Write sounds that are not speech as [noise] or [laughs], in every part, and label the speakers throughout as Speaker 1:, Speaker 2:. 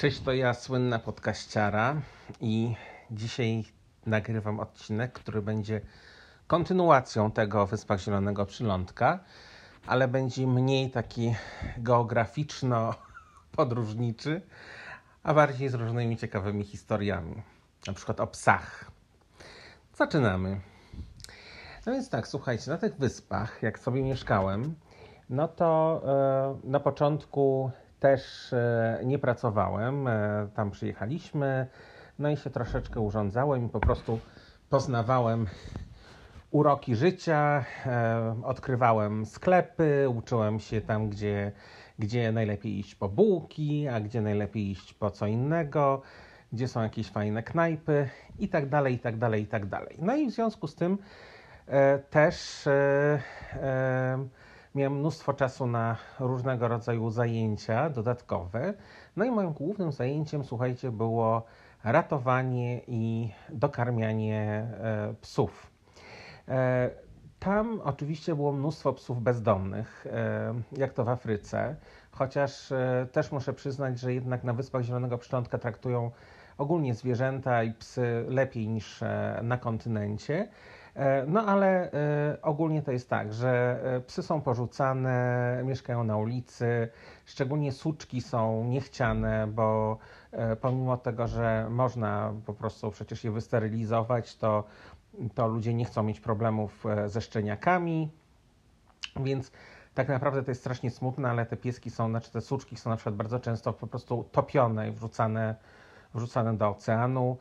Speaker 1: Cześć, to ja, słynna podkaściara i dzisiaj nagrywam odcinek, który będzie kontynuacją tego o Wyspach Zielonego Przylądka, ale będzie mniej taki geograficzno-podróżniczy, a bardziej z różnymi ciekawymi historiami, na przykład o psach. Zaczynamy. No więc tak, słuchajcie, na tych wyspach, jak sobie mieszkałem, no to e, na początku też e, nie pracowałem. E, tam przyjechaliśmy, no i się troszeczkę urządzałem i po prostu poznawałem uroki życia, e, odkrywałem sklepy, uczyłem się tam, gdzie, gdzie najlepiej iść po bułki, a gdzie najlepiej iść po co innego, gdzie są jakieś fajne knajpy i tak dalej, i tak dalej, i tak dalej. No i w związku z tym też miałem mnóstwo czasu na różnego rodzaju zajęcia dodatkowe. No i moim głównym zajęciem, słuchajcie, było ratowanie i dokarmianie e, psów. E, tam oczywiście było mnóstwo psów bezdomnych, e, jak to w Afryce, chociaż też muszę przyznać, że jednak na Wyspach Zielonego Przylądka traktują ogólnie zwierzęta i psy lepiej niż na kontynencie. E, no ale e, ogólnie to jest tak, że e, psy są porzucane, mieszkają na ulicy, szczególnie suczki są niechciane, bo pomimo tego, że można po prostu przecież je wysterylizować, to, to ludzie nie chcą mieć problemów ze szczeniakami, więc tak naprawdę to jest strasznie smutne, ale te pieski są, znaczy te suczki są na przykład bardzo często po prostu topione i wrzucane, wrzucane do oceanu.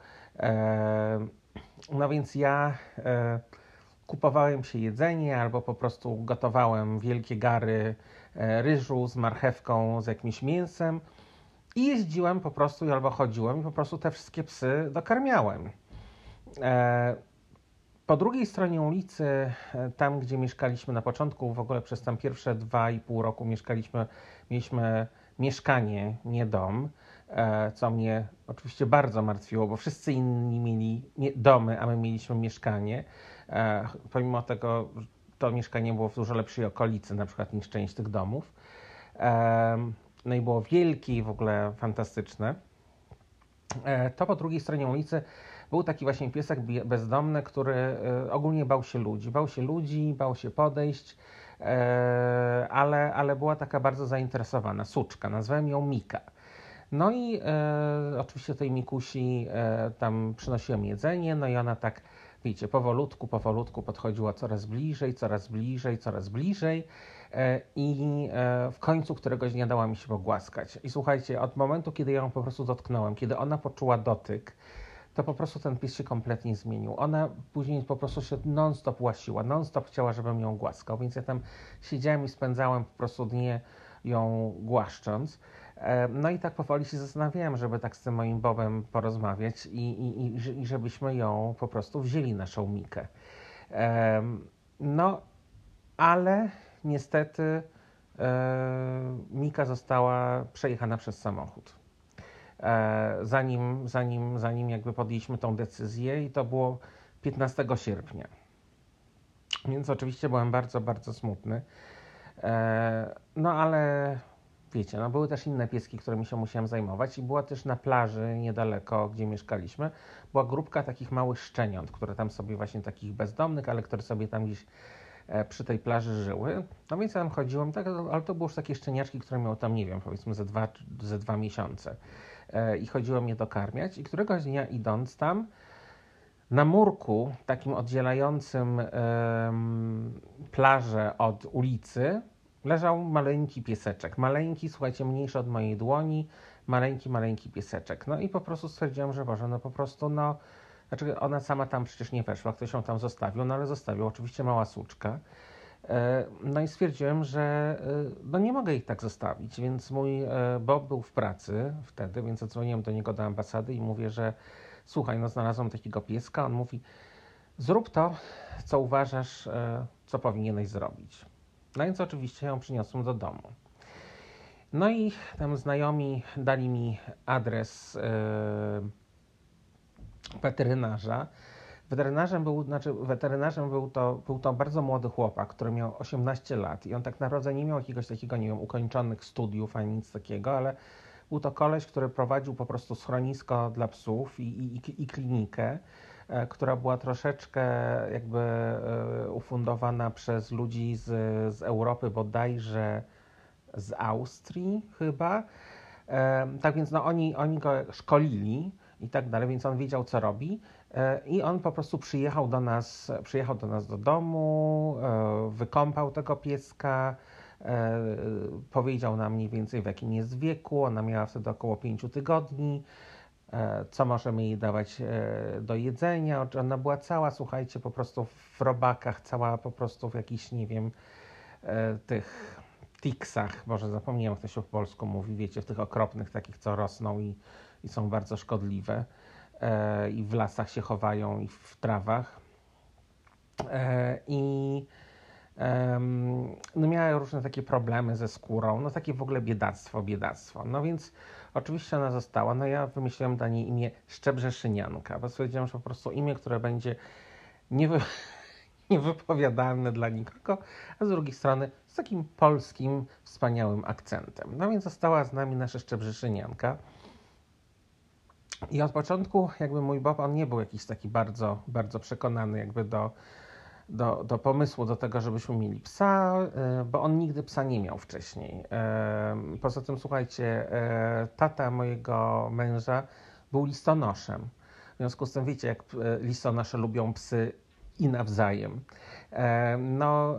Speaker 1: No więc ja e, kupowałem się jedzenie albo po prostu gotowałem wielkie gary e, ryżu z marchewką, z jakimś mięsem i jeździłem po prostu albo chodziłem i po prostu te wszystkie psy dokarmiałem. E, po drugiej stronie ulicy, e, tam gdzie mieszkaliśmy na początku, w ogóle przez tam pierwsze dwa i pół roku mieszkaliśmy, mieliśmy mieszkanie, nie dom. E, co mnie oczywiście bardzo martwiło, bo wszyscy inni mieli domy, a my mieliśmy mieszkanie. E, pomimo tego to mieszkanie było w dużo lepszej okolicy na przykład niż część tych domów. E, no i było wielkie i w ogóle fantastyczne. To po drugiej stronie ulicy był taki właśnie piesek bezdomny, który ogólnie bał się ludzi. Bał się ludzi, bał się podejść, ale, ale była taka bardzo zainteresowana suczka. Nazwałem ją Mika. No i e, oczywiście tej Mikusi e, tam przynosiłem jedzenie, no i ona tak, wiecie, powolutku, powolutku podchodziła coraz bliżej, coraz bliżej, coraz bliżej e, i e, w końcu któregoś dnia dała mi się pogłaskać. I słuchajcie, od momentu, kiedy ją po prostu dotknąłem, kiedy ona poczuła dotyk, to po prostu ten pies się kompletnie zmienił. Ona później po prostu się non-stop łasiła, non-stop chciała, żebym ją głaskał, więc ja tam siedziałem i spędzałem po prostu dnie ją głaszcząc. E, no i tak powoli się zastanawiałem, żeby tak z tym moim Bobem porozmawiać i, i, i, żebyśmy ją po prostu wzięli naszą Mikę. No, ale niestety e, Mika została przejechana przez samochód. E, zanim, zanim, zanim jakby podjęliśmy tą decyzję i to było 15 sierpnia. Więc oczywiście byłem bardzo, bardzo smutny. No ale wiecie, no były też inne pieski, którymi się musiałem zajmować i była też na plaży niedaleko, gdzie mieszkaliśmy, była grupka takich małych szczeniąt, które tam sobie właśnie takich bezdomnych, ale które sobie tam gdzieś e, przy tej plaży żyły. No więc tam chodziłem, tak, ale to były już takie szczeniaczki, które miały tam, nie wiem, powiedzmy ze dwa, ze dwa miesiące. E, I chodziłem je dokarmiać i któregoś dnia idąc tam, na murku takim oddzielającym plażę od ulicy leżał maleńki pieseczek. Maleńki, słuchajcie, mniejszy od mojej dłoni, maleńki, maleńki pieseczek. No i po prostu stwierdziłem, że Boże, no po prostu, no, znaczy ona sama tam przecież nie weszła, ktoś ją tam zostawił, no ale zostawił oczywiście mała suczka. E, no i stwierdziłem, że e, no nie mogę ich tak zostawić, więc mój e, Bob był w pracy wtedy, więc zadzwoniłem do niego do ambasady i mówię, że słuchaj, no znalazłem takiego pieska. On mówi, zrób to, co uważasz, co powinieneś zrobić. No więc oczywiście ją przyniosłem do domu. No i tam znajomi dali mi adres yy, weterynarza. Weterynarzem był, znaczy weterynarzem był to, był to bardzo młody chłopak, który miał 18 lat i on tak naprawdę nie miał jakiegoś takiego, nie wiem, ukończonych studiów ani nic takiego, ale Był to koleś, który prowadził po prostu schronisko dla psów i, i, i klinikę, która była troszeczkę jakby e, ufundowana przez ludzi z, z Europy, bodajże z Austrii chyba. E, tak więc no, oni, oni go szkolili i tak dalej, więc on wiedział, co robi. I on po prostu przyjechał do nas, przyjechał do nas do domu, wykąpał tego pieska, E, powiedział nam mniej więcej w jakim jest wieku. Ona miała wtedy około 5 tygodni. E, co możemy jej dawać e, do jedzenia? Ona była cała, słuchajcie, po prostu w robakach, cała po prostu w jakichś, nie wiem, tych tiksach, może zapomniałem, jak to się w polsku mówi, wiecie, w tych okropnych takich, co rosną i, i są bardzo szkodliwe i w lasach się chowają i w trawach. I no miała różne takie problemy ze skórą, no takie w ogóle biedactwo, biedactwo. No więc oczywiście ona została, no ja wymyśliłem dla niej imię Szczebrzeszynianka, bo stwierdziłem, że po prostu imię, które będzie niewy, [laughs] niewypowiadalne dla nikogo, a z drugiej strony z takim polskim, wspaniałym akcentem. No więc została z nami nasza Szczebrzeszynianka. I od początku jakby mój Bob, on nie był jakiś taki bardzo, bardzo przekonany jakby do do, do pomysłu do tego, żebyśmy mieli psa, e, bo on nigdy psa nie miał wcześniej. E, poza tym, słuchajcie, e, tata mojego męża był listonoszem. W związku z tym wiecie, jak listonosze lubią psy i nawzajem. No,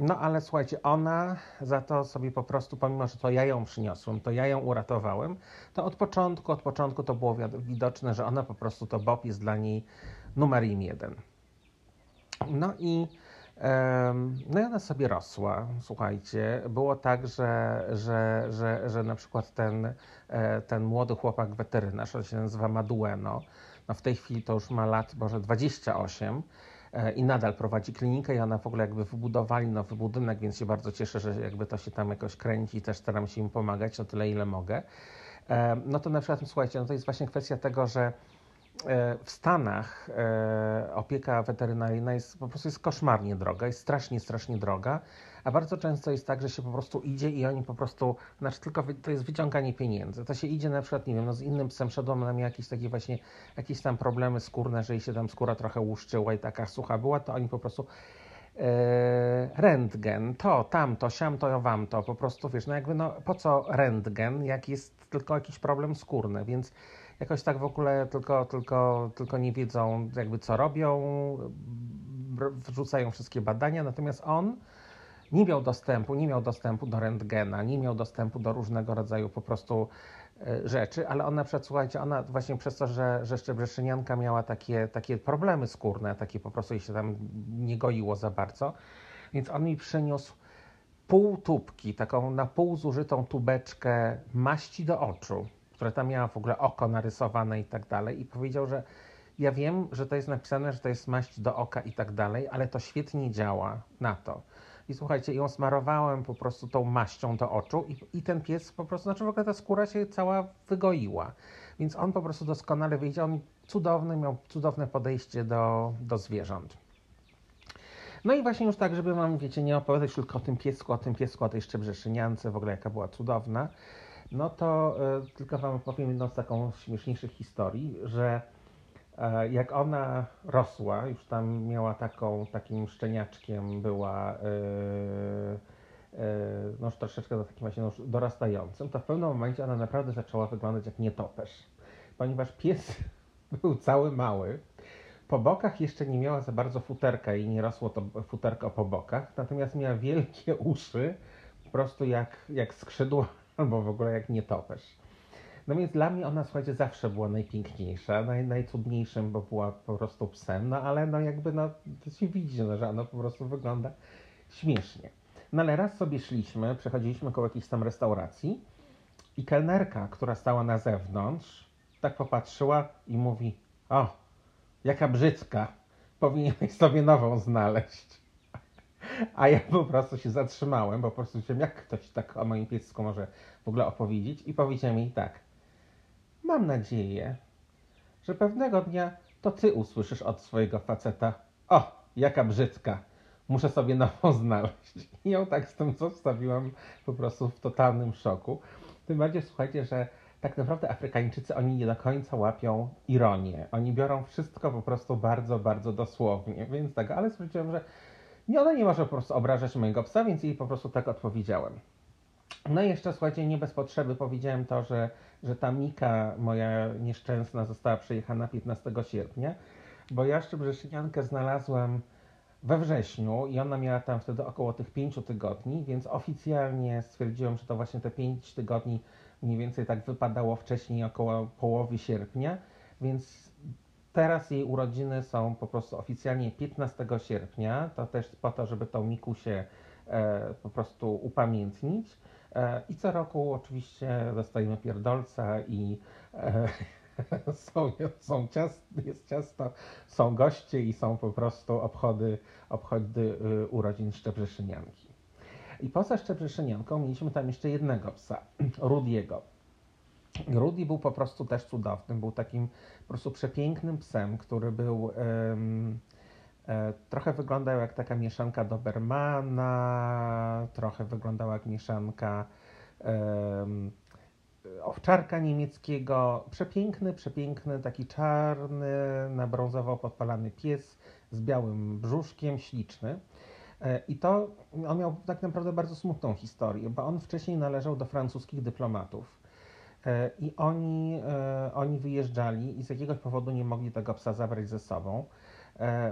Speaker 1: no ale słuchajcie, ona za to sobie po prostu, pomimo że to ja ją przyniosłem, to ja ją uratowałem, to od początku, od początku to było widoczne, że ona po prostu, to Bob jest dla niej numerem jeden. No i, no i ona sobie rosła, słuchajcie. Było tak, że, że, że, że na przykład ten, e, ten młody chłopak weterynarz, on się nazywa Madueno, no w tej chwili to już ma lat może 28 e, i nadal prowadzi klinikę i ona w ogóle jakby wybudowali nowy budynek, więc się bardzo cieszę, że jakby to się tam jakoś kręci i też staram się im pomagać na tyle, ile mogę. No to na przykład, słuchajcie, no to jest właśnie kwestia tego, że E, w Stanach e, opieka weterynaryjna jest po prostu jest koszmarnie droga, jest strasznie, strasznie droga, a bardzo często jest tak, że się po prostu idzie i oni po prostu, znaczy tylko to jest wyciąganie pieniędzy. To się idzie na przykład, nie wiem, no z innym psem szedłem, ona miała jakieś takie właśnie, jakieś tam problemy skórne, że jej się tam skóra trochę łuszczyła i taka sucha była, to oni po prostu e, rentgen, to, tamto, siamto, wamto, po prostu wiesz, no jakby no po co rentgen, jak jest tylko jakiś problem skórny, więc jakoś tak w ogóle tylko, tylko, tylko nie wiedzą jakby co robią, wrzucają wszystkie badania, natomiast on nie miał dostępu, nie miał dostępu do rentgena, nie miał dostępu do różnego rodzaju po prostu e, rzeczy, ale ona, przed, słuchajcie, ona właśnie przez to, że, że Szczebrzeszynianka miała takie, takie problemy skórne, takie po prostu jej się tam nie goiło za bardzo, więc on mi przyniósł pół tubki, taką na pół zużytą tubeczkę maści do oczu, która tam miała w ogóle oko narysowane i tak dalej i powiedział, że ja wiem, że to jest napisane, że to jest maść do oka i tak dalej, ale to świetnie działa na to. I słuchajcie, ją smarowałem po prostu tą maścią do oczu i, i ten pies po prostu, znaczy w ogóle ta skóra się cała wygoiła. Więc on po prostu doskonale wiedział, on cudowny, miał cudowne podejście do, do zwierząt. No i właśnie już tak, żeby wam, wiecie, nie opowiadać tylko o tym piesku, o tym piesku, o tej szczebrzeszyniance, w ogóle jaka była cudowna, no to y, tylko Wam opowiem jedną z taką śmieszniejszych historii, że y, jak ona rosła, już tam miała taką, takim szczeniaczkiem, była y, no już troszeczkę do takim właśnie no, dorastającym, to w pewnym momencie ona naprawdę zaczęła wyglądać jak nietoperz, ponieważ pies [laughs] był cały mały, po bokach jeszcze nie miała za bardzo futerka i nie rosło to futerko po bokach, natomiast miała wielkie uszy, po prostu jak, jak skrzydła albo w ogóle jak nietoperz. No więc dla mnie ona, słuchajcie, zawsze była najpiękniejsza, naj, najcudniejszym, bo była po prostu psem, no ale no jakby, no to się widzi, no, że ona po prostu wygląda śmiesznie. No ale raz sobie szliśmy, przechodziliśmy koło jakiejś tam restauracji i kelnerka, która stała na zewnątrz, tak popatrzyła i mówi, o, jaka brzydka, powinieneś sobie nową znaleźć. A ja po prostu się zatrzymałem, bo po prostu wiem, jak ktoś tak o moim piesku może w ogóle opowiedzieć i powiedziałem jej tak. Mam nadzieję, że pewnego dnia to ty usłyszysz od swojego faceta o, jaka brzydka, muszę sobie nową znaleźć. I ją tak z tym zostawiłam po prostu w totalnym szoku. Tym bardziej słuchajcie, że tak naprawdę Afrykańczycy oni nie do końca łapią ironię. Oni biorą wszystko po prostu bardzo, bardzo dosłownie. Więc tak, ale stwierdziłem, że nie, ona nie może po prostu obrażać mojego psa, więc jej po prostu tak odpowiedziałem. No i jeszcze słuchajcie, nie bez potrzeby powiedziałem to, że, że ta Mika moja nieszczęsna została przejechana 15 sierpnia, bo ja Szczebrzeszyniankę znalazłem we wrześniu i ona miała tam wtedy około tych pięciu tygodni, więc oficjalnie stwierdziłem, że to właśnie te pięć tygodni mniej więcej tak wypadało wcześniej około połowy sierpnia, więc teraz jej urodziny są po prostu oficjalnie 15 sierpnia, to też po to, żeby tą Mikusię e, po prostu upamiętnić. E, I co roku oczywiście dostajemy pierdolca i e, [laughs] są, są jest ciasto, są goście i są po prostu obchody, obchody y, urodzin Szczebrzeszynianki. I poza Szczebrzeszynianką mieliśmy tam jeszcze jednego psa, [clears throat] Rudiego. Rudy był po prostu też cudownym, był takim po prostu przepięknym psem, który był um, e, trochę wyglądał jak taka mieszanka Dobermana, trochę wyglądał jak mieszanka um, owczarka niemieckiego. Przepiękny, przepiękny, taki czarny, na brązowo podpalany pies z białym brzuszkiem, śliczny. E, I to on miał tak naprawdę bardzo smutną historię, bo on wcześniej należał do francuskich dyplomatów. E, I oni, e, oni wyjeżdżali i z jakiegoś powodu nie mogli tego psa zabrać ze sobą.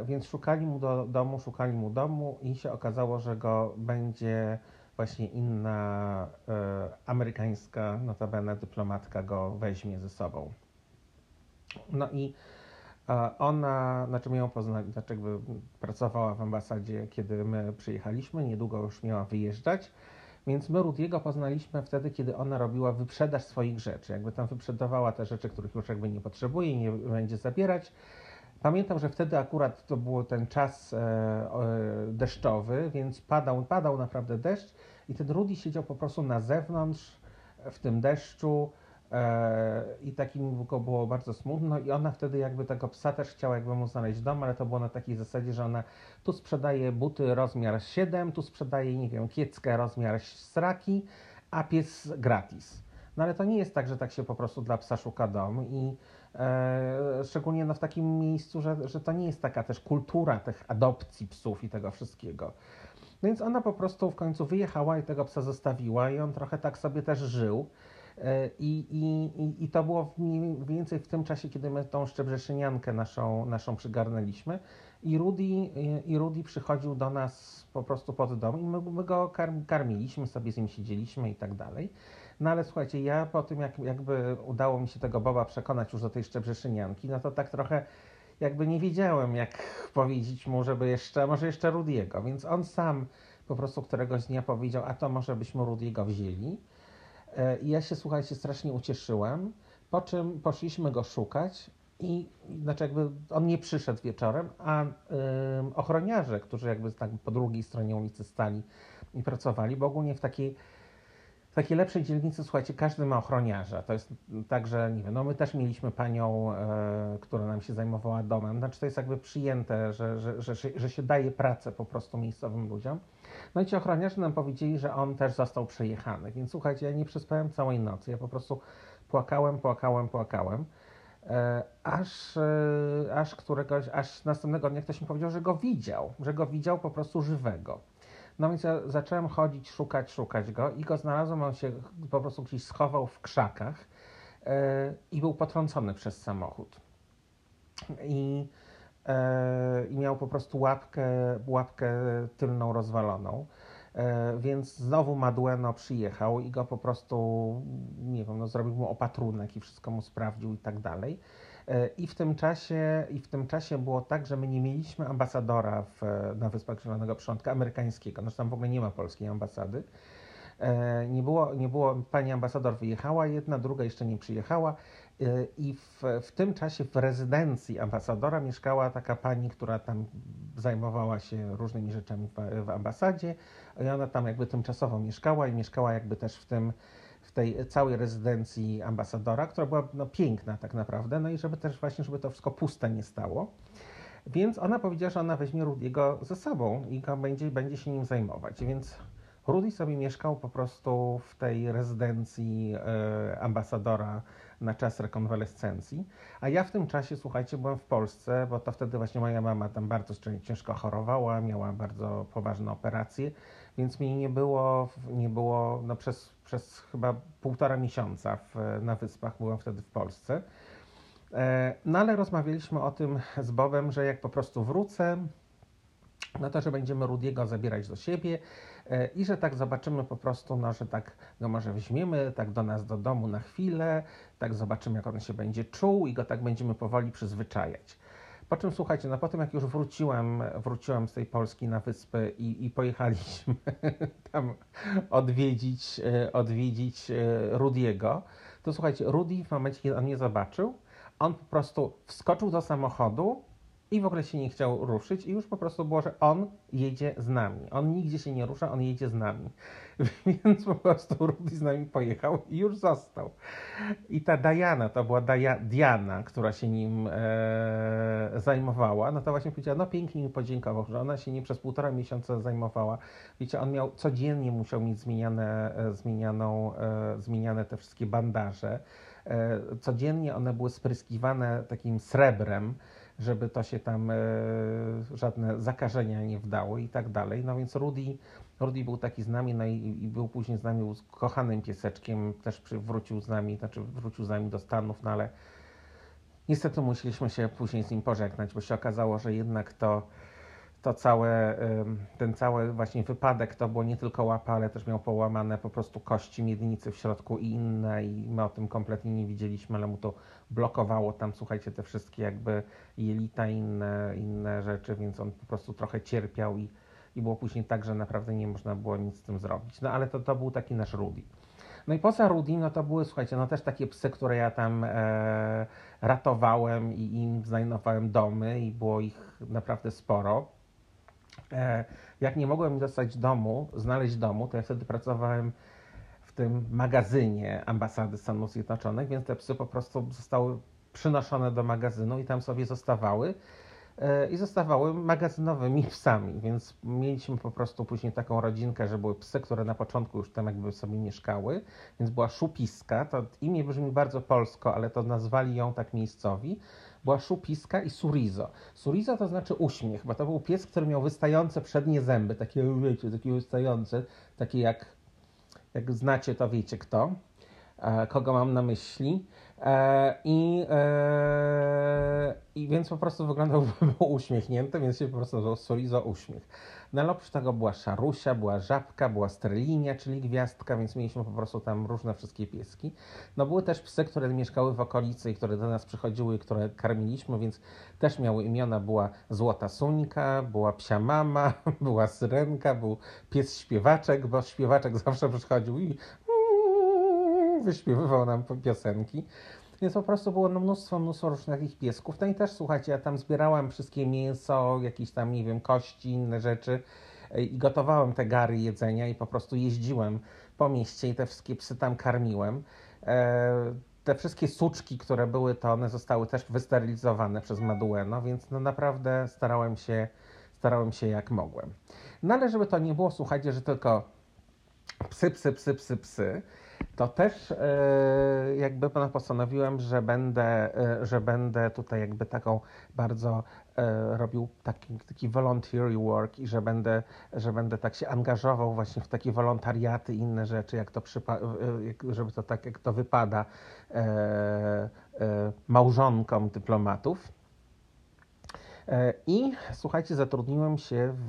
Speaker 1: Więc szukali mu do domu, szukali mu domu i się okazało, że go będzie właśnie inna amerykańska, notabene dyplomatka go weźmie ze sobą. No i ona, znaczy my ją poznali, znaczy jakby pracowała w ambasadzie, kiedy my przyjechaliśmy, niedługo już miała wyjeżdżać, więc my Rudiego poznaliśmy wtedy, kiedy ona robiła wyprzedaż swoich rzeczy, jakby tam wyprzedawała te rzeczy, których już jakby nie potrzebuje i nie będzie zabierać. Pamiętam, że wtedy akurat to był ten czas e, e, deszczowy, więc padał, padał naprawdę deszcz i ten Rudy siedział po prostu na zewnątrz w tym deszczu, I takim było bardzo smutno i ona wtedy jakby tego psa też chciała jakby mu znaleźć dom, ale to było na takiej zasadzie, że ona tu sprzedaje buty rozmiar 7, tu sprzedaje, nie wiem, kieckę rozmiar sraki, a pies gratis. No ale to nie jest tak, że tak się po prostu dla psa szuka dom i e, szczególnie no, w takim miejscu, że, że to nie jest taka też kultura tych adopcji psów i tego wszystkiego. Więc ona po prostu w końcu wyjechała i tego psa zostawiła i on trochę tak sobie też żył. E, I, i, I to było mniej więcej w tym czasie, kiedy my tą Szczebrzeszyniankę naszą, naszą przygarnęliśmy. I Rudy, I Rudy przychodził do nas po prostu pod dom i my, my go karm, karmiliśmy, sobie z nim siedzieliśmy i tak dalej. No ale słuchajcie, ja po tym jak jakby udało mi się tego Boba przekonać już do tej Szczebrzeszynianki, no to tak trochę jakby nie wiedziałem jak powiedzieć mu, żeby jeszcze, może jeszcze Rudiego, więc on sam po prostu któregoś dnia powiedział, a to może byśmy Rudiego wzięli. E, I ja się, słuchajcie, strasznie ucieszyłem, po czym poszliśmy go szukać i znaczy jakby on nie przyszedł wieczorem, a ochroniarze, którzy jakby tak po drugiej stronie ulicy stali i pracowali, bo ogólnie w takiej w takiej lepszej dzielnicy, słuchajcie, każdy ma ochroniarza. To jest tak, że nie wiem, no my też mieliśmy panią, e, która nam się zajmowała domem. Znaczy to jest jakby przyjęte, że, że, że, że się daje pracę po prostu miejscowym ludziom. No i ci ochroniarze nam powiedzieli, że on też został przejechany. Więc słuchajcie, ja nie przespałem całej nocy. Ja po prostu płakałem, płakałem, płakałem. E, aż, e, aż któregoś, aż następnego dnia ktoś mi powiedział, że go widział, że go widział po prostu żywego. No więc ja zacząłem chodzić, szukać, szukać go i go znalazłem, on się po prostu gdzieś schował w krzakach e, i był potrącony przez samochód. I i miał po prostu łapkę, łapkę tylną rozwaloną. E, więc znowu Madueno przyjechał i go po prostu, nie wiem, no, zrobił mu opatrunek i wszystko mu sprawdził i tak dalej. E, I w tym czasie, i w tym czasie było tak, że my nie mieliśmy ambasadora w, na Wyspach Zielonego Przylądka amerykańskiego. Znaczy tam w ogóle nie ma polskiej ambasady. Nie było, nie było, pani ambasador wyjechała, jedna, druga jeszcze nie przyjechała i w, w tym czasie w rezydencji ambasadora mieszkała taka pani, która tam zajmowała się różnymi rzeczami w, w ambasadzie. I ona tam jakby tymczasowo mieszkała i mieszkała jakby też w tym w tej całej rezydencji ambasadora, która była no, piękna tak naprawdę, no i żeby też właśnie, żeby to wszystko puste nie stało. Więc ona powiedziała, że ona weźmie Rudiego ze sobą i będzie, będzie się nim zajmować. Więc Rudy sobie mieszkał po prostu w tej rezydencji e, ambasadora na czas rekonwalescencji, a ja w tym czasie, słuchajcie, byłem w Polsce, bo to wtedy właśnie moja mama tam bardzo ciężko chorowała, miała bardzo poważne operacje, więc mi nie było, nie było no przez, przez chyba półtora miesiąca w, na Wyspach, byłem wtedy w Polsce. E, no ale rozmawialiśmy o tym z Bobem, że jak po prostu wrócę, no to, że będziemy Rudiego zabierać do siebie e, i że tak zobaczymy po prostu, no, że tak go może weźmiemy tak do nas do domu na chwilę, tak zobaczymy, jak on się będzie czuł i go tak będziemy powoli przyzwyczajać. Po czym słuchajcie, no potem jak już wróciłem, wróciłem z tej Polski na wyspy i, i pojechaliśmy [laughs] tam odwiedzić, e, odwiedzić e, Rudiego, to słuchajcie, Rudy w momencie, kiedy on mnie zobaczył, on po prostu wskoczył do samochodu i w ogóle się nie chciał ruszyć i już po prostu było, że on jedzie z nami. On nigdzie się nie rusza, on jedzie z nami. [laughs] Więc po prostu Rudy z nami pojechał i już został. I ta Diana, to była Dia Diana, która się nim e, zajmowała, no to właśnie powiedziała, no pięknie mi podziękował, że ona się nim przez półtora miesiąca zajmowała. Wiecie, on miał, codziennie musiał mieć zmieniane, e, zmienianą, e, zmieniane te wszystkie bandaże. E, codziennie one były spryskiwane takim srebrem, żeby to się tam e, żadne zakażenia nie wdało i tak dalej. No więc Rudy, Rudy był taki z nami, no i, i był później z nami kochanym pieseczkiem, też wrócił z nami, znaczy wrócił z nami do Stanów, no ale niestety musieliśmy się później z nim pożegnać, bo się okazało, że jednak to to całe, ten cały właśnie wypadek to było nie tylko łapa, ale też miał połamane po prostu kości miednicy w środku i inne i my o tym kompletnie nie widzieliśmy, ale mu to blokowało tam, słuchajcie, te wszystkie jakby jelita i inne, inne rzeczy, więc on po prostu trochę cierpiał i, i było później tak, że naprawdę nie można było nic z tym zrobić. No ale to, to był taki nasz Rudy. No i poza Rudy, no to były, słuchajcie, no też takie psy, które ja tam e, ratowałem i im znajdowałem domy i było ich naprawdę sporo. E, jak nie mogłem dostać domu, znaleźć domu, to ja wtedy pracowałem w tym magazynie ambasady Stanów Zjednoczonych, więc te psy po prostu zostały przynoszone do magazynu i tam sobie zostawały e, i zostawały magazynowymi psami, więc mieliśmy po prostu później taką rodzinkę, że były psy, które na początku już tam jakby sobie mieszkały, więc była szupiska, to imię brzmi bardzo polsko, ale to nazwali ją tak miejscowi, była szupiska i surizo. Surizo to znaczy uśmiech, bo to był pies, który miał wystające przednie zęby, takie, wiecie, takie wystające, takie jak, jak znacie, to wiecie kto, e, kogo mam na myśli. E, I, e, I więc po prostu wyglądał [laughs] był uśmiechnięty, więc się po prostu nazywał Surizo uśmiech. No ale oprócz tego była szarusia, była żabka, była strelinia, czyli gwiazdka, więc mieliśmy po prostu tam różne wszystkie pieski. No były też psy, które mieszkały w okolicy i które do nas przychodziły, które karmiliśmy, więc też miały imiona. Była Złota Suńka, była Psia Mama, [laughs] była Syrenka, był pies śpiewaczek, bo śpiewaczek zawsze przychodził i [laughs] wyśpiewywał nam piosenki. Więc po prostu było no mnóstwo, mnóstwo różnych takich piesków. No i też słuchajcie, ja tam zbierałam wszystkie mięso, jakieś tam, nie wiem, kości, inne rzeczy e, i gotowałem te gary jedzenia i po prostu jeździłem po mieście i te wszystkie psy tam karmiłem. E, te wszystkie suczki, które były, to one zostały też wysterylizowane przez Madueno, więc no naprawdę starałem się, starałem się jak mogłem. No ale żeby to nie było, słuchajcie, że tylko psy, psy, psy, psy, psy, to też e, jakby postanowiłem, że będę, e, że będę tutaj jakby taką bardzo e, robił taki, taki voluntary work i że będę, że będę tak się angażował właśnie w takie wolontariaty i inne rzeczy, jak to przypa- żeby to tak, jak to wypada małżonkom dyplomatów. I słuchajcie, zatrudniłem się w,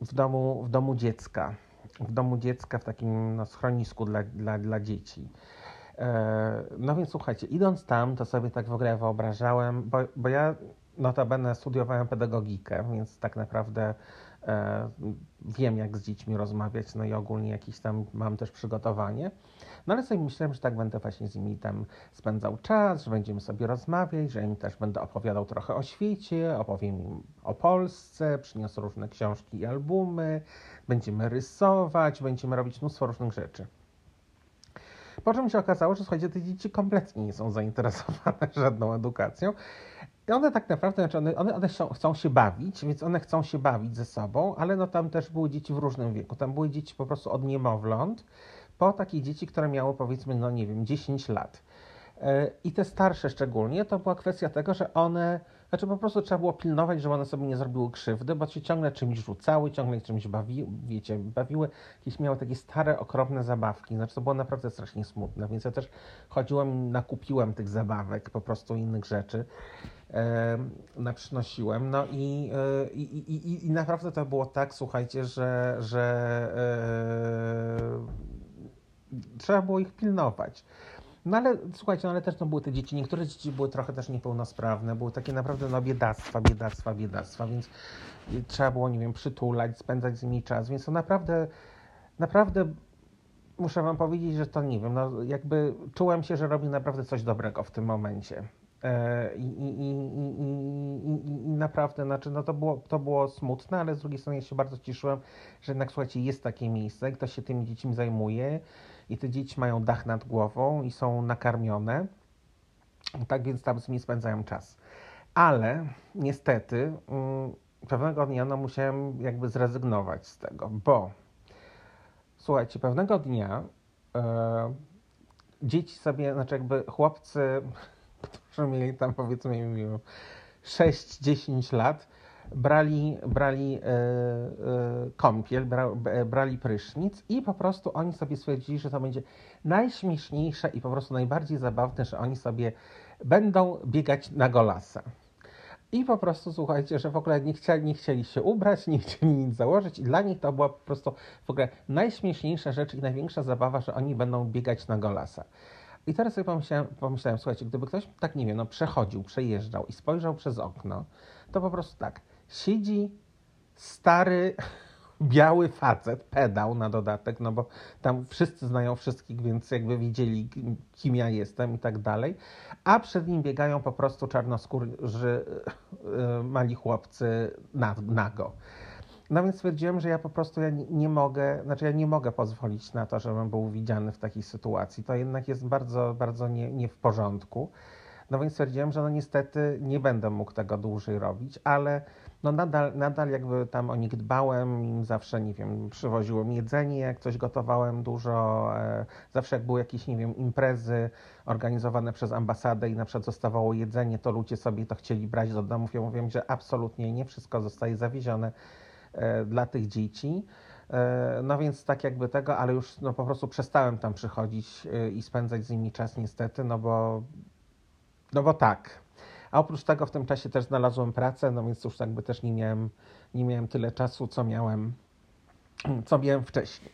Speaker 1: w, domu, w domu dziecka w domu dziecka, w takim no, schronisku dla, dla, dla dzieci. E, no więc słuchajcie, idąc tam, to sobie tak w ogóle wyobrażałem, bo, bo ja notabene studiowałem pedagogikę, więc tak naprawdę wiem, jak z dziećmi rozmawiać, no i ogólnie jakieś tam mam też przygotowanie. No ale sobie myślałem, że tak będę właśnie z nimi tam spędzał czas, że będziemy sobie rozmawiać, że im też będę opowiadał trochę o świecie, opowiem im o Polsce, przyniosę różne książki i albumy, będziemy rysować, będziemy robić mnóstwo różnych rzeczy. Po czym się okazało, że słuchajcie, te dzieci kompletnie nie są zainteresowane [laughs] żadną edukacją. I one tak naprawdę, znaczy one, one, one chcą, chcą się bawić, więc one chcą się bawić ze sobą, ale no tam też były dzieci w różnym wieku. Tam były dzieci po prostu od niemowląt po takie dzieci, które miały powiedzmy, no nie wiem, 10 lat. E, I te starsze szczególnie, to była kwestia tego, że one, znaczy po prostu trzeba było pilnować, żeby one sobie nie zrobiły krzywdy, bo się ciągle czymś rzucały, ciągle czymś bawiły, wiecie, bawiły, jakieś miały takie stare, okropne zabawki, znaczy to było naprawdę strasznie smutne, więc ja też chodziłem, nakupiłem tych zabawek, po prostu innych rzeczy, e, naprzynosiłem, no i, e, i, i, i naprawdę to było tak, słuchajcie, że, że e, trzeba było ich pilnować. No ale słuchajcie, no ale też to były te dzieci, niektóre dzieci były trochę też niepełnosprawne, były takie naprawdę no biedactwa, biedactwa, biedactwa, więc trzeba było, nie wiem, przytulać, spędzać z nimi czas, więc to naprawdę, naprawdę muszę wam powiedzieć, że to nie wiem, no jakby czułem się, że robi naprawdę coś dobrego w tym momencie. I, i, i, i, naprawdę, znaczy, no to było, to było smutne, ale z drugiej strony ja się bardzo cieszyłem, że jednak, słuchajcie, jest takie miejsce, ktoś się tymi dziećmi zajmuje i te dzieci mają dach nad głową i są nakarmione. Tak więc tam z nimi spędzają czas. Ale niestety mm, pewnego dnia no, musiałem jakby zrezygnować z tego, bo słuchajcie, pewnego dnia e, dzieci sobie, znaczy jakby chłopcy, mieli tam powiedzmy 6-10 lat, brali, brali e, e, kąpiel, bra, brali prysznic i po prostu oni sobie stwierdzili, że to będzie najśmieszniejsze i po prostu najbardziej zabawne, że oni sobie będą biegać na golasa. I po prostu słuchajcie, że w ogóle nie chcieli, nie chcieli się ubrać, nie chcieli nic założyć i dla nich to była po prostu w ogóle najśmieszniejsza rzecz i największa zabawa, że oni będą biegać na golasa. I teraz sobie pomyślałem, pomyślałem, słuchajcie, gdyby ktoś tak, nie wiem, no przechodził, przejeżdżał i spojrzał przez okno, to po prostu tak, siedzi stary, [laughs] biały facet, pedał na dodatek, no bo tam wszyscy znają wszystkich, więc jakby widzieli, kim ja jestem i tak dalej, a przed nim biegają po prostu czarnoskórzy yy, [laughs] mali chłopcy nago. No więc stwierdziłem, że ja po prostu ja nie, mogę, znaczy ja nie mogę pozwolić na to, żebym był widziany w takiej sytuacji. To jednak jest bardzo, bardzo nie, nie w porządku. No więc stwierdziłem, że no niestety nie będę mógł tego dłużej robić, ale no nadal, nadal jakby tam o nich dbałem, im zawsze, nie wiem, przywoziłem jedzenie, jak coś gotowałem dużo, e, zawsze jak były jakieś, nie wiem, imprezy organizowane przez ambasadę i na przykład zostawało jedzenie, to ludzie sobie to chcieli brać do domów. Ja mówiłem, że absolutnie nie wszystko zostaje zawiezione dla tych dzieci. E, no więc tak jakby tego, ale już no, po prostu przestałem tam przychodzić e, i spędzać z nimi czas niestety, no bo, no bo tak. A oprócz tego w tym czasie też znalazłem pracę, no więc już jakby też nie miałem, nie miałem tyle czasu, co miałem, co miałem wcześniej.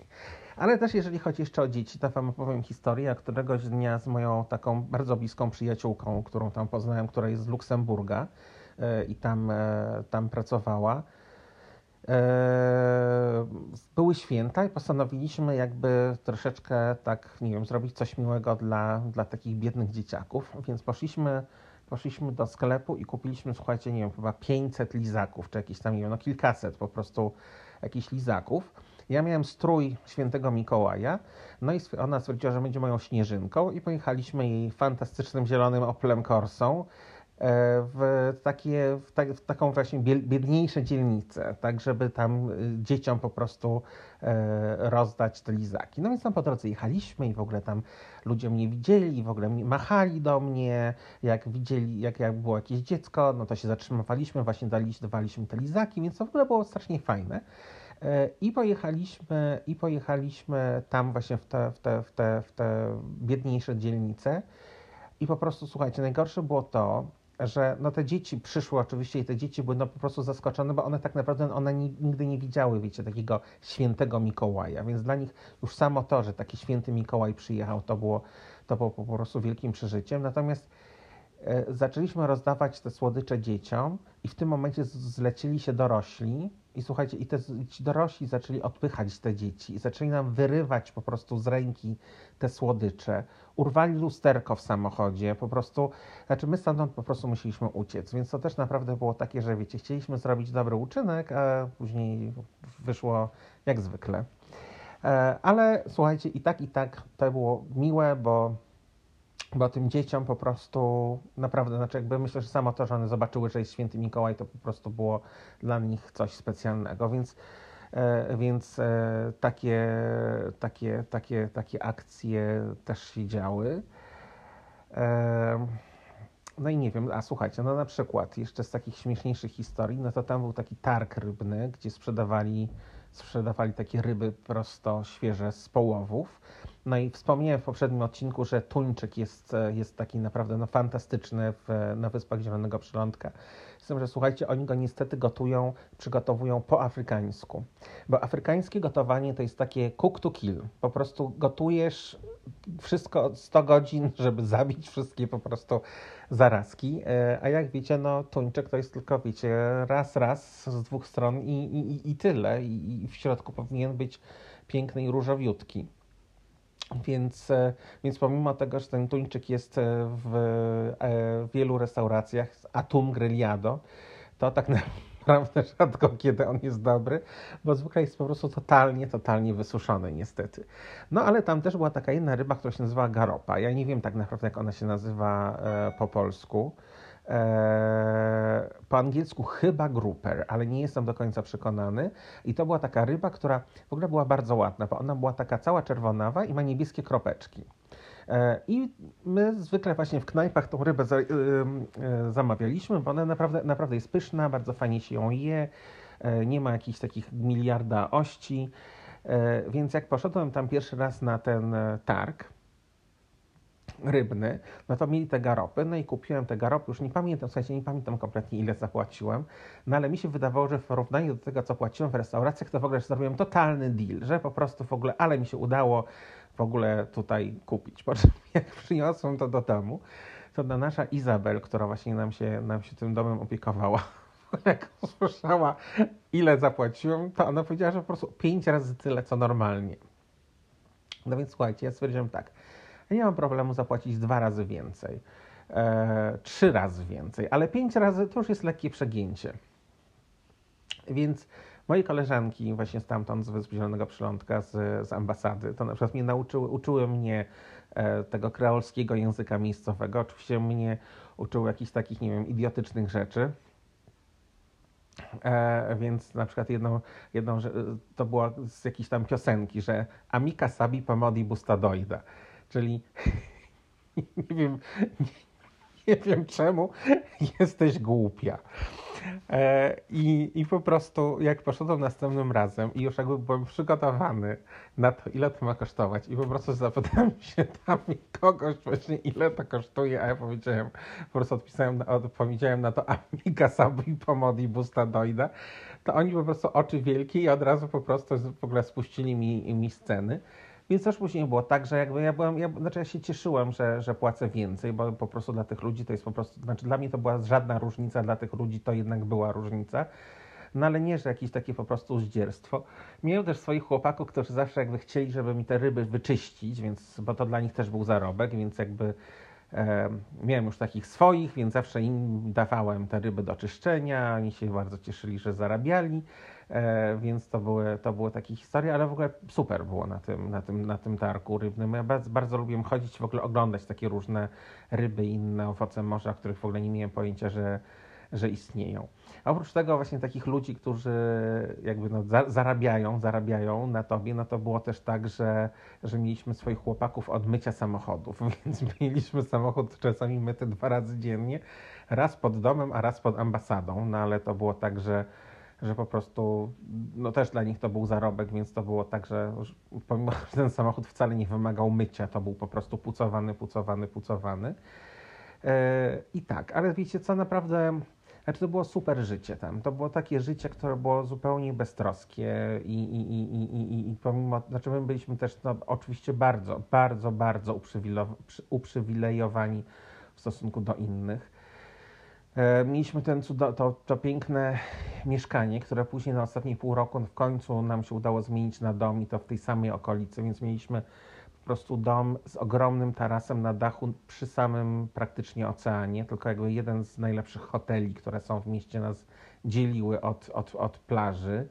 Speaker 1: Ale też jeżeli chodzi jeszcze o dzieci, to wam opowiem historię, któregoś dnia z moją taką bardzo bliską przyjaciółką, którą tam poznałem, która jest z Luksemburga i tam, tam pracowała. Yy, były święta i postanowiliśmy jakby troszeczkę tak, nie wiem, zrobić coś miłego dla, dla takich biednych dzieciaków, więc poszliśmy poszliśmy do sklepu i kupiliśmy, słuchajcie, nie wiem, chyba 500 lizaków, czy jakieś tam, nie wiem, no kilkaset po prostu jakichś lizaków. Ja miałem strój świętego Mikołaja, no i ona stwierdziła, że będzie moją śnieżynką i pojechaliśmy jej fantastycznym zielonym Oplem Corsą w, takie, w, ta, w, taką właśnie biedniejsze dzielnice, tak żeby tam y, dzieciom po prostu e, rozdać te lizaki. No więc tam po drodze jechaliśmy i w ogóle tam ludzie mnie widzieli, w ogóle machali do mnie, jak widzieli, jak, jak było jakieś dziecko, no to się zatrzymywaliśmy, właśnie daliśmy, dawaliśmy te lizaki, więc to w ogóle było strasznie fajne. E, I pojechaliśmy, I pojechaliśmy tam właśnie w te, w te, w te, w te biedniejsze dzielnice. I po prostu, słuchajcie, najgorsze było to, że no te dzieci przyszły oczywiście i te dzieci były no po prostu zaskoczone, bo one tak naprawdę one nigdy nie widziały, wiecie, takiego świętego Mikołaja, więc dla nich już samo to, że taki święty Mikołaj przyjechał, to było, to było po prostu wielkim przeżyciem. Natomiast zaczęliśmy rozdawać te słodycze dzieciom i w tym momencie zlecili się dorośli i słuchajcie, i te, ci dorośli zaczęli odpychać te dzieci i zaczęli nam wyrywać po prostu z ręki te słodycze. Urwali lusterko w samochodzie, po prostu, znaczy my stamtąd po prostu musieliśmy uciec, więc to też naprawdę było takie, że wiecie, chcieliśmy zrobić dobry uczynek, a później wyszło jak zwykle. E, ale słuchajcie, i tak, i tak to było miłe, bo bo tym dzieciom po prostu naprawdę, znaczy jakby myślę, że samo to, że one zobaczyły, że jest święty Mikołaj, to po prostu było dla nich coś specjalnego, więc, e, więc e, takie, takie, takie, takie akcje też się działy. E, no i nie wiem, a słuchajcie, no na przykład jeszcze z takich śmieszniejszych historii, no to tam był taki targ rybny, gdzie sprzedawali, sprzedawali takie ryby prosto świeże z połowów. No i wspomniałem w poprzednim odcinku, że tuńczyk jest, jest taki naprawdę no, fantastyczny w, na Wyspach Zielonego Przylądka. Z tym, że słuchajcie, oni go niestety gotują, przygotowują po afrykańsku. Bo afrykańskie gotowanie to jest takie cook to kill. Po prostu gotujesz wszystko 100 godzin, żeby [laughs] zabić wszystkie po prostu zarazki. E, a jak wiecie, no tuńczyk to jest tylko, wiecie, raz, raz z dwóch stron i, i, i tyle. I, w środku powinien być piękny i różowiutki. Więc, e, więc pomimo tego, że ten tuńczyk jest e, w, w wielu restauracjach, atum grillado, to tak [laughs] naprawdę rzadko kiedy on jest dobry, bo zwykle jest po prostu totalnie, totalnie wysuszony niestety. No ale tam też była taka inna ryba, która się nazywa garopa. Ja nie wiem tak naprawdę, jak ona się nazywa e, po polsku. E, po angielsku chyba grouper, ale nie jestem do końca przekonany. I to była taka ryba, która w ogóle była bardzo ładna, bo ona była taka cała czerwonawa i ma niebieskie kropeczki. E, I my zwykle właśnie w knajpach tą rybę za, y, y, zamawialiśmy, bo ona naprawdę, naprawdę jest pyszna, bardzo fajnie się ją je, e, nie ma jakichś takich miliarda ości. Więc jak poszedłem tam pierwszy raz na ten targ, rybny, no to mieli te garopy, no i kupiłem te garopy, już nie pamiętam, sensie nie pamiętam kompletnie ile zapłaciłem, no ale mi się wydawało, że w porównaniu do tego, co płaciłem w restauracjach, to w ogóle zrobiłem totalny deal, że po prostu w ogóle, ale mi się udało w ogóle tutaj kupić. Po czym [laughs] jak przyniosłem to do domu, to na nasza Izabel, która właśnie nam się, nam się tym domem opiekowała, [laughs] jak usłyszała, ile zapłaciłem, to ona powiedziała, że po prostu pięć razy tyle, co normalnie. No więc słuchajcie, ja stwierdziłem tak, ja nie mam problemu zapłacić dwa razy więcej, e, trzy razy więcej, ale pięć razy to już jest lekkie przegięcie. Więc moje koleżanki właśnie stamtąd z Wysp Zielonego Przylądka, z, z ambasady, to na przykład mnie nauczyły, uczyły mnie e, tego kreolskiego języka miejscowego. Oczywiście mnie uczyły jakichś takich, nie wiem, idiotycznych rzeczy. E, więc na przykład jedną, jedną, to była z jakiejś tam piosenki, że Amika sabi pomodi bustadoida. Czyli [laughs] nie wiem, nie, wiem czemu jesteś głupia. E, i, I po prostu jak poszedłem następnym razem i już jakby byłem przygotowany na to, ile to ma kosztować i po prostu zapytałem [laughs] się tam kogoś właśnie, ile to kosztuje, a ja powiedziałem, po prostu odpisałem, odpowiedziałem na to Amiga Sabi Pomodi Busta Dojda, to oni po prostu oczy wielkie i od razu po prostu w ogóle spuścili mi, mi sceny. Więc też później było tak, że jakby ja byłem, ja, znaczy ja się cieszyłem, że, że płacę więcej, bo po prostu dla tych ludzi to jest po prostu, znaczy dla mnie to była żadna różnica, dla tych ludzi to jednak była różnica. No ale nie, że jakieś takie po prostu zdzierstwo. Miałem też swoich chłopaków, którzy zawsze jakby chcieli, żeby mi te ryby wyczyścić, więc, bo to dla nich też był zarobek, więc jakby miałem już takich swoich, więc zawsze im dawałem te ryby do czyszczenia, oni się bardzo cieszyli, że zarabiali. E, więc to były, to były takie historie, ale w ogóle super było na tym, na tym, na tym targu rybnym. Ja bardzo, bardzo lubię chodzić, w ogóle oglądać takie różne ryby inne owoce morza, których w ogóle nie miałem pojęcia, że, że istnieją. A oprócz tego właśnie takich ludzi, którzy jakby no, za, zarabiają, zarabiają na tobie, no to było też tak, że, że mieliśmy swoich chłopaków od mycia samochodów, [laughs] więc mieliśmy samochód czasami myty dwa razy dziennie, raz pod domem, a raz pod ambasadą, no ale to było tak, że że po prostu, no też dla nich to był zarobek, więc to było tak, że pomimo, [laughs] że ten samochód wcale nie wymagał mycia, to był po prostu pucowany, pucowany, pucowany. E, I tak, ale wiecie co, naprawdę, znaczy to było super życie tam. To było takie życie, które było zupełnie beztroskie i, i, i, i, i, pomimo, znaczy my byliśmy też no, oczywiście bardzo, bardzo, bardzo uprzywilejowani w stosunku do innych. E, mieliśmy ten cudo, to, to piękne mieszkanie, które później na ostatnie pół roku w końcu nam się udało zmienić na dom i to w tej samej okolicy, więc mieliśmy prostu dom z ogromnym tarasem na dachu przy samym praktycznie oceanie, tylko jakby jeden z najlepszych hoteli, które są w mieście nas dzieliły od, od, od plaży.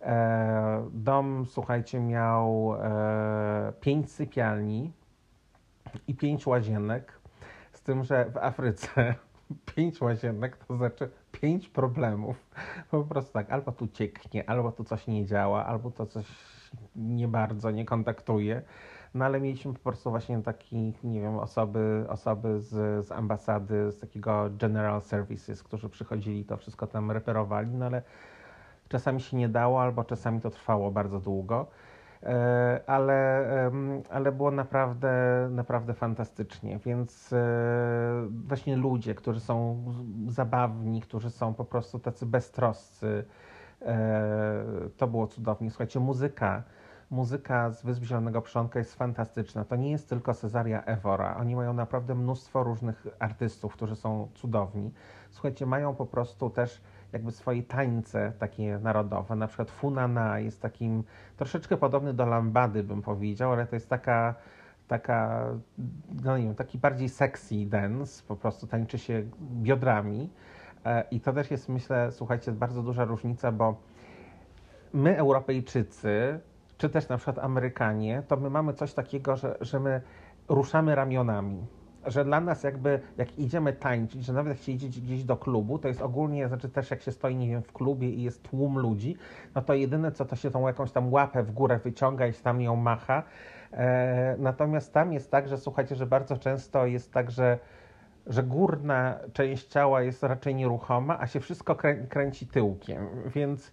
Speaker 1: E, dom, słuchajcie, miał e, pięć sypialni i pięć łazienek Z tym, że w Afryce [laughs] pięć łazienek to znaczy pięć problemów. Po prostu tak, albo tu cieknie, albo tu coś nie działa, albo to coś nie bardzo nie kontaktuje. No ale mieliśmy po prostu właśnie takich, nie wiem, osoby, osoby z, z ambasady, z takiego General Services, którzy przychodzili, to wszystko tam reperowali, no ale czasami się nie dało, albo czasami to trwało bardzo długo. E, ale, ale było naprawdę, naprawdę fantastycznie. Więc e, właśnie ludzie, którzy są zabawni, którzy są po prostu tacy beztroscy, e, to było cudownie. Słuchajcie, muzyka. Muzyka z Wysp Zielonego Przylądka jest fantastyczna. To nie jest tylko Cesaria Evora. Oni mają naprawdę mnóstwo różnych artystów, którzy są cudowni. Słuchajcie, mają po prostu też jakby swoje tańce takie narodowe. Na przykład Funana jest takim troszeczkę podobny do lambady, bym powiedział, ale to jest taka taka, no nie wiem, taki bardziej sexy dance, po prostu tańczy się biodrami. E, I to też jest, myślę, słuchajcie, bardzo duża różnica, bo my, Europejczycy, czy też na przykład Amerykanie, to my mamy coś takiego, że, że my ruszamy ramionami że dla nas jakby, jak idziemy tańczyć, że nawet jak się idzie gdzieś do klubu, to jest ogólnie, znaczy też jak się stoi, nie wiem, w klubie i jest tłum ludzi, no to jedyne co, to się tą jakąś tam łapę w górę wyciąga i tam ją macha. E, natomiast tam jest tak, że słuchajcie, że bardzo często jest tak, że że górna część ciała jest raczej nieruchoma, a się wszystko krę kręci tyłkiem, więc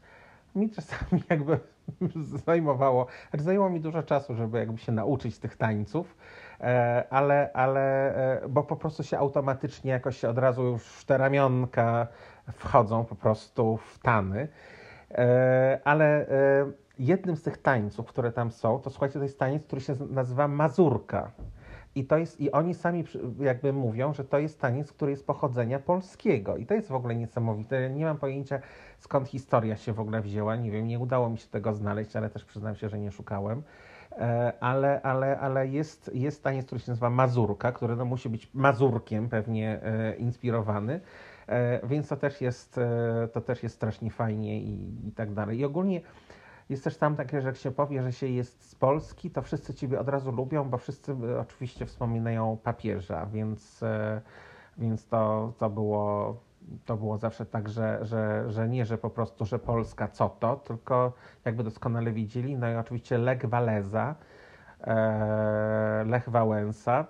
Speaker 1: mi czasami jakby [laughs] zajmowało, znaczy zajęło mi dużo czasu, żeby jakby się nauczyć tych tańców, E, ale, ale e, bo po prostu się automatycznie jakoś od razu już te ramionka wchodzą po prostu w tany. E, ale jednym z tych tańców, które tam są, to słuchajcie, to jest taniec, który się nazywa mazurka. I, to jest, I oni sami jakby mówią, że to jest taniec, który jest pochodzenia polskiego. I to jest w ogóle niesamowite. Nie mam pojęcia, skąd historia się w ogóle wzięła. Nie wiem, nie udało mi się tego znaleźć, ale też przyznam się, że nie szukałem. E, ale, ale, ale jest, jest taniec, który się nazywa Mazurka, który no musi być Mazurkiem pewnie e, inspirowany, e, więc to też jest, to też jest strasznie fajnie i, i tak dalej. I ogólnie jest też tam takie, że jak się powie, że się jest z Polski, to wszyscy Ciebie od razu lubią, bo wszyscy oczywiście wspominają papieża, więc, więc to, to było to było zawsze tak, że, że, że nie, że po prostu, że Polska co to, tylko jakby doskonale widzieli. No i oczywiście Lech Waleza, e, Lech Wałęsa.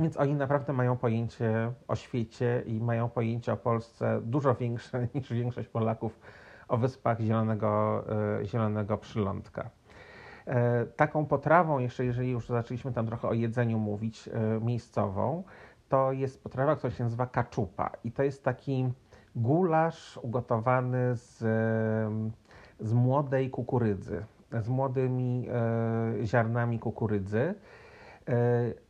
Speaker 1: Więc oni naprawdę mają pojęcie o świecie i mają pojęcie o Polsce dużo większe [laughs] niż większość Polaków o wyspach Zielonego, e, Zielonego Przylądka. E, taką potrawą, jeszcze jeżeli już zaczęliśmy tam trochę o jedzeniu mówić, miejscową, to jest potrawa, która się nazywa kaczupa. I to jest taki gulasz ugotowany z, z młodej kukurydzy, z młodymi e, ziarnami kukurydzy. E,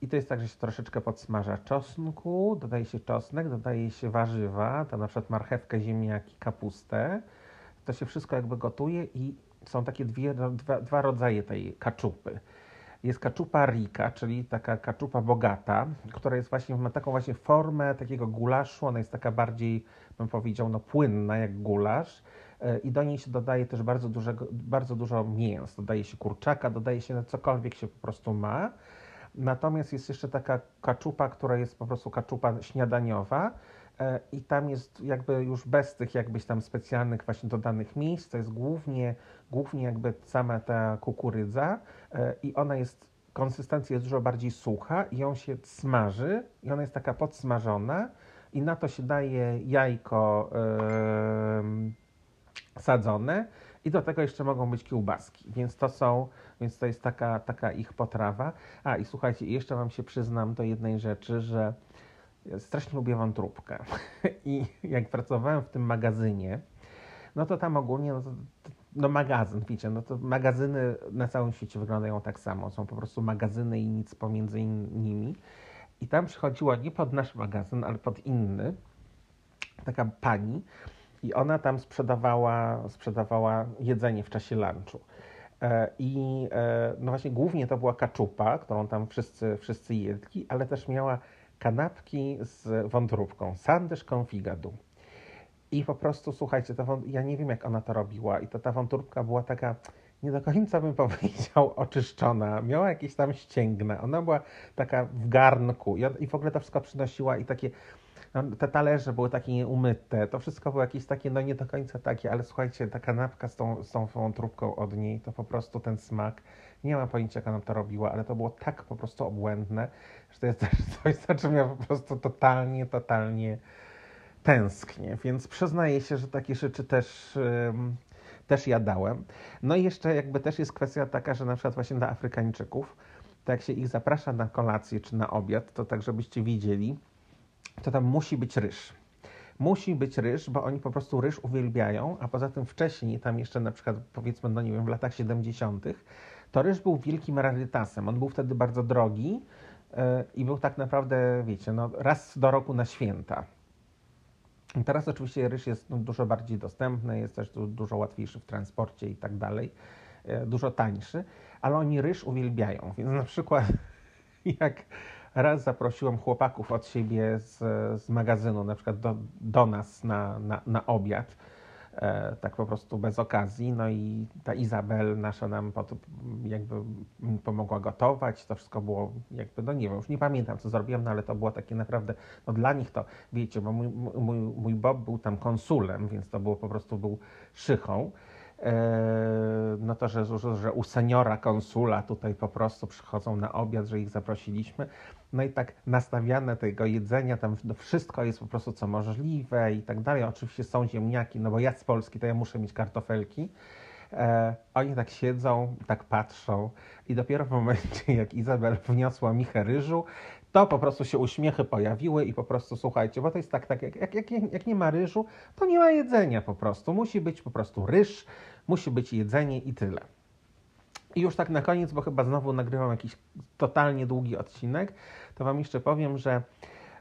Speaker 1: I to jest tak, że się troszeczkę podsmaża czosnku, dodaje się czosnek, dodaje się warzywa, to na przykład marchewkę, ziemniaki, kapustę. To się wszystko jakby gotuje i są takie dwie, dwa, dwa rodzaje tej kaczupy jest kaczupa rika, czyli taka kaczupa bogata, która jest właśnie, ma taką właśnie formę takiego gulaszu, ona jest taka bardziej, bym powiedział, no płynna jak gulasz. E, i do niej się dodaje też bardzo, dużego, bardzo dużo mięs, dodaje się kurczaka, dodaje się cokolwiek się po prostu ma. Natomiast jest jeszcze taka kaczupa, która jest po prostu kaczupa śniadaniowa, i tam jest jakby już bez tych jakbyś tam specjalnych właśnie dodanych miejsc, to jest głównie, głównie jakby sama ta kukurydza e, i ona jest, konsystencja jest dużo bardziej sucha i ją się smaży i ona jest taka podsmażona i na to się daje jajko yy, sadzone i do tego jeszcze mogą być kiełbaski, więc to są, więc to jest taka, taka ich potrawa. A i słuchajcie, jeszcze Wam się przyznam do jednej rzeczy, że strasznie lubię wątróbkę. [laughs] I jak pracowałem w tym magazynie, no to tam ogólnie, no, to, no magazyn, wiecie, no to magazyny na całym świecie wyglądają tak samo. Są po prostu magazyny i nic pomiędzy nimi. I tam przychodziła nie pod nasz magazyn, ale pod inny, taka pani i ona tam sprzedawała, sprzedawała jedzenie w czasie lunchu. E, I e, no właśnie głównie to była kaczupa, którą tam wszyscy, wszyscy jedli, ale też miała kanapki z wątróbką, sandysz konfigadu. I po prostu, słuchajcie, ta ja nie wiem, jak ona to robiła. I to ta wątróbka była taka nie do końca bym [laughs] powiedział oczyszczona. Miała jakieś tam ścięgna. Ona była taka w garnku i, i w ogóle to wszystko przynosiła i takie no, te talerze były takie nieumyte, to wszystko było jakieś takie, no nie do końca takie, ale słuchajcie, ta kanapka z tą, z tą wątróbką od niej, to po prostu ten smak, nie mam pojęcia, jak ona to robiła, ale to było tak po prostu obłędne, że to jest też [laughs] coś, za czym ja po prostu totalnie, totalnie tęsknię, więc przyznaję się, że takie rzeczy też... też jadałem. No i jeszcze jakby też jest kwestia taka, że na przykład właśnie dla Afrykańczyków, to jak się ich zaprasza na kolację czy na obiad, to tak żebyście widzieli, to tam musi być ryż. Musi być ryż, bo oni po prostu ryż uwielbiają, a poza tym wcześniej, tam jeszcze na przykład powiedzmy, no nie wiem, w latach 70., to ryż był wielkim rarytasem. On był wtedy bardzo drogi yy, i był tak naprawdę, wiecie, no, raz do roku na święta. Teraz oczywiście ryż jest no, dużo bardziej dostępny, jest też dużo łatwiejszy w transporcie i tak dalej, yy, dużo tańszy, ale oni ryż uwielbiają. Więc na przykład [laughs] jak raz zaprosiłem chłopaków od siebie z, z magazynu, na przykład do, do nas na, na, na obiad, e, tak po prostu bez okazji. No i ta Izabel nasza nam pod, jakby pomogła gotować. To wszystko było jakby, no nie wiem, już nie pamiętam co zrobiłem, no ale to było takie naprawdę, no dla nich to, wiecie, bo mój, mój, mój Bob był tam konsulem, więc to było po prostu był szychą. E, no to, że, że, u seniora konsula tutaj po prostu przychodzą na obiad, że ich zaprosiliśmy. No i tak nastawiane tego jedzenia, tam wszystko jest po prostu co możliwe i tak dalej. Oczywiście są ziemniaki, no bo ja z Polski to ja muszę mieć kartofelki. E, oni tak siedzą, tak patrzą i dopiero w momencie, jak Izabel wniosła michę ryżu, to po prostu się uśmiechy pojawiły i po prostu słuchajcie, bo to jest tak, tak jak, jak, jak, jak nie ma ryżu, to nie ma jedzenia po prostu. Musi być po prostu ryż, musi być jedzenie i tyle. I już tak na koniec, bo chyba znowu nagrywam jakiś totalnie długi odcinek, to Wam jeszcze powiem, że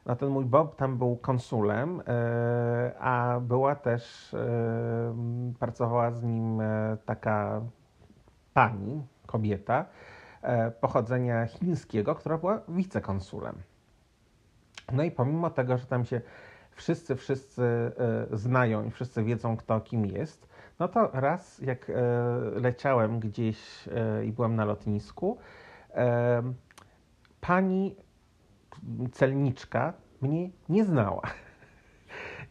Speaker 1: no ten mój Bob tam był konsulem, yy, a była też, yy, pracowała z nim yy, taka pani, kobieta pochodzenia chińskiego, która była wicekonsulem. No i pomimo tego, że tam się wszyscy, wszyscy znają i wszyscy wiedzą, kto kim jest, no to raz jak leciałem gdzieś i byłem na lotnisku, pani celniczka mnie nie znała.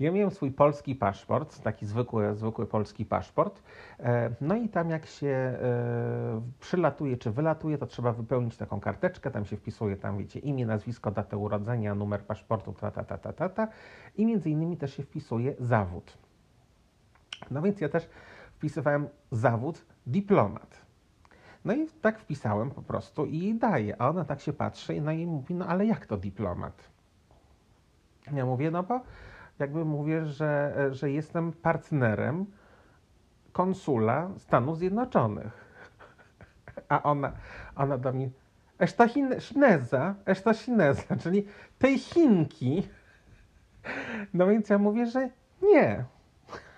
Speaker 1: Ja miałem swój polski paszport, taki zwykły, zwykły polski paszport. E, no i tam jak się e, przylatuje czy wylatuje, to trzeba wypełnić taką karteczkę, tam się wpisuje tam, wiecie, imię, nazwisko, datę urodzenia, numer paszportu, ta, ta, ta, ta, ta, ta. i między innymi też się wpisuje zawód. No więc ja też wpisywałem zawód dyplomat. No i tak wpisałem po prostu i daję. A ona tak się patrzy no i mówi, no ale jak to dyplomat? Ja mówię, no bo jakby mówię, że, że jestem partnerem konsula Stanów Zjednoczonych. [laughs] A ona, ona do mnie, eszta Chineza, eszta Chineza, [laughs] czyli tej Chinki. No więc ja mówię, że nie,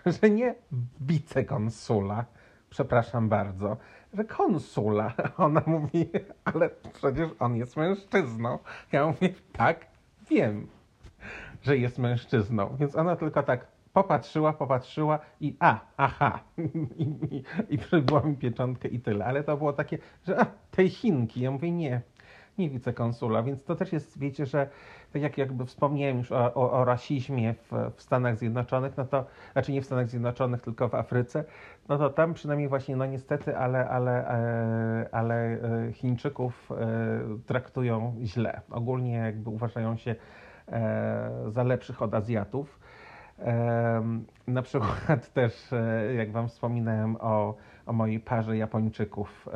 Speaker 1: [laughs] że nie wicekonsula, przepraszam bardzo, że konsula. Ona mówi, ale przecież on jest mężczyzną. Ja mówię, tak, wiem, że jest mężczyzną. Więc ona tylko tak popatrzyła, popatrzyła i a, aha. [laughs] I, i, i przybyła mi pieczątkę i tyle. Ale to było takie, że a, tej Chinki. Ja mówię, nie, nie wicekonsula. Więc to też jest, wiecie, że tak jak jakby wspomniałem już o, o, o rasizmie w, w, Stanach Zjednoczonych, no to, znaczy nie w Stanach Zjednoczonych, tylko w Afryce, no to tam przynajmniej właśnie, no niestety, ale, ale, e, ale e, Chińczyków e, traktują źle. Ogólnie jakby uważają się za lepszych od Azjatów. Na przykład [laughs] też, jak Wam wspominałem o, o mojej parze Japończyków,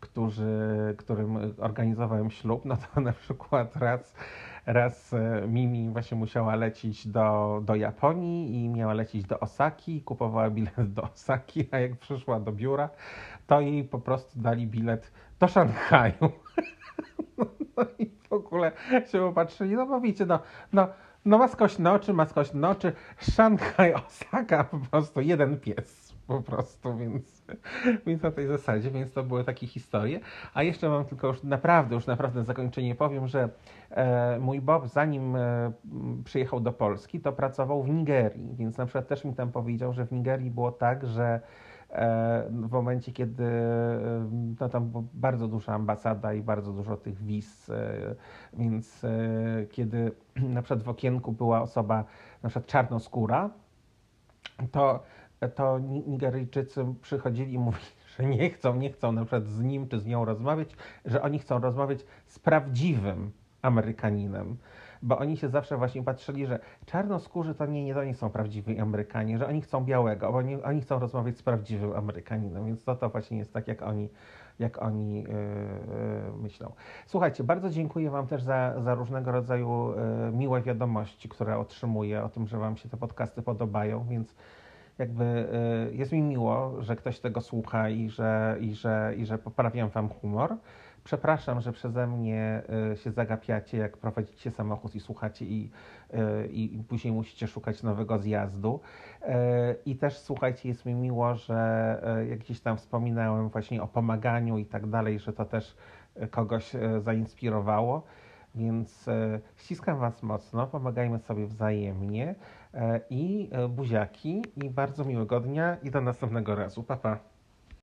Speaker 1: którzy, którym organizowałem ślub, no to na przykład raz Raz e, Mimi właśnie musiała lecieć do, do Japonii i miała lecieć do Osaki, kupowała bilet do Osaki, a jak przyszła do biura, to jej po prostu dali bilet do Szanghaju. [laughs] No i w ogóle się popatrzyli, no bo wiecie, no, no, no ma skośne oczy, ma skośne oczy, Szanghaj, [laughs] Osaka, po prostu jeden pies po prostu, więc, więc na tej zasadzie, więc to były takie historie. A jeszcze mam tylko już naprawdę, już naprawdę na zakończenie powiem, że e, mój Bob zanim e, przyjechał do Polski, to pracował w Nigerii, więc na przykład też mi tam powiedział, że w Nigerii było tak, że w momencie, kiedy no, tam była bardzo duża ambasada i bardzo dużo tych wiz, więc kiedy [clears throat] na przykład w okienku była osoba na przykład czarnoskóra, to, to Nigeryjczycy przychodzili i mówili, [laughs] że nie chcą, nie chcą na przykład z nim czy z nią rozmawiać, że oni chcą rozmawiać z prawdziwym Amerykaninem. Bo oni się zawsze właśnie patrzyli, że czarnoskórzy to nie, nie, to nie są prawdziwi Amerykanie, że oni chcą białego, bo oni, oni chcą rozmawiać z prawdziwym Amerykaninem, więc to, to właśnie jest tak, jak oni, jak oni yy, yy, myślą. Słuchajcie, bardzo dziękuję Wam też za, za różnego rodzaju yy, miłe wiadomości, które otrzymuję o tym, że Wam się te podcasty podobają, więc jakby y, jest mi miło, że ktoś tego słucha i że, i że, i że poprawiam wam humor. Przepraszam, że przeze mnie y, się zagapiacie, jak prowadzicie samochód i słuchacie i, y, i później musicie szukać nowego zjazdu. I też słuchajcie, jest mi miło, że jak gdzieś tam wspominałem właśnie o pomaganiu i tak dalej, że to też kogoś zainspirowało. Więc ściskam Was mocno, pomagajmy sobie wzajemnie. E, i e, buziaki i bardzo miłego dnia i do następnego razu. Pa, pa.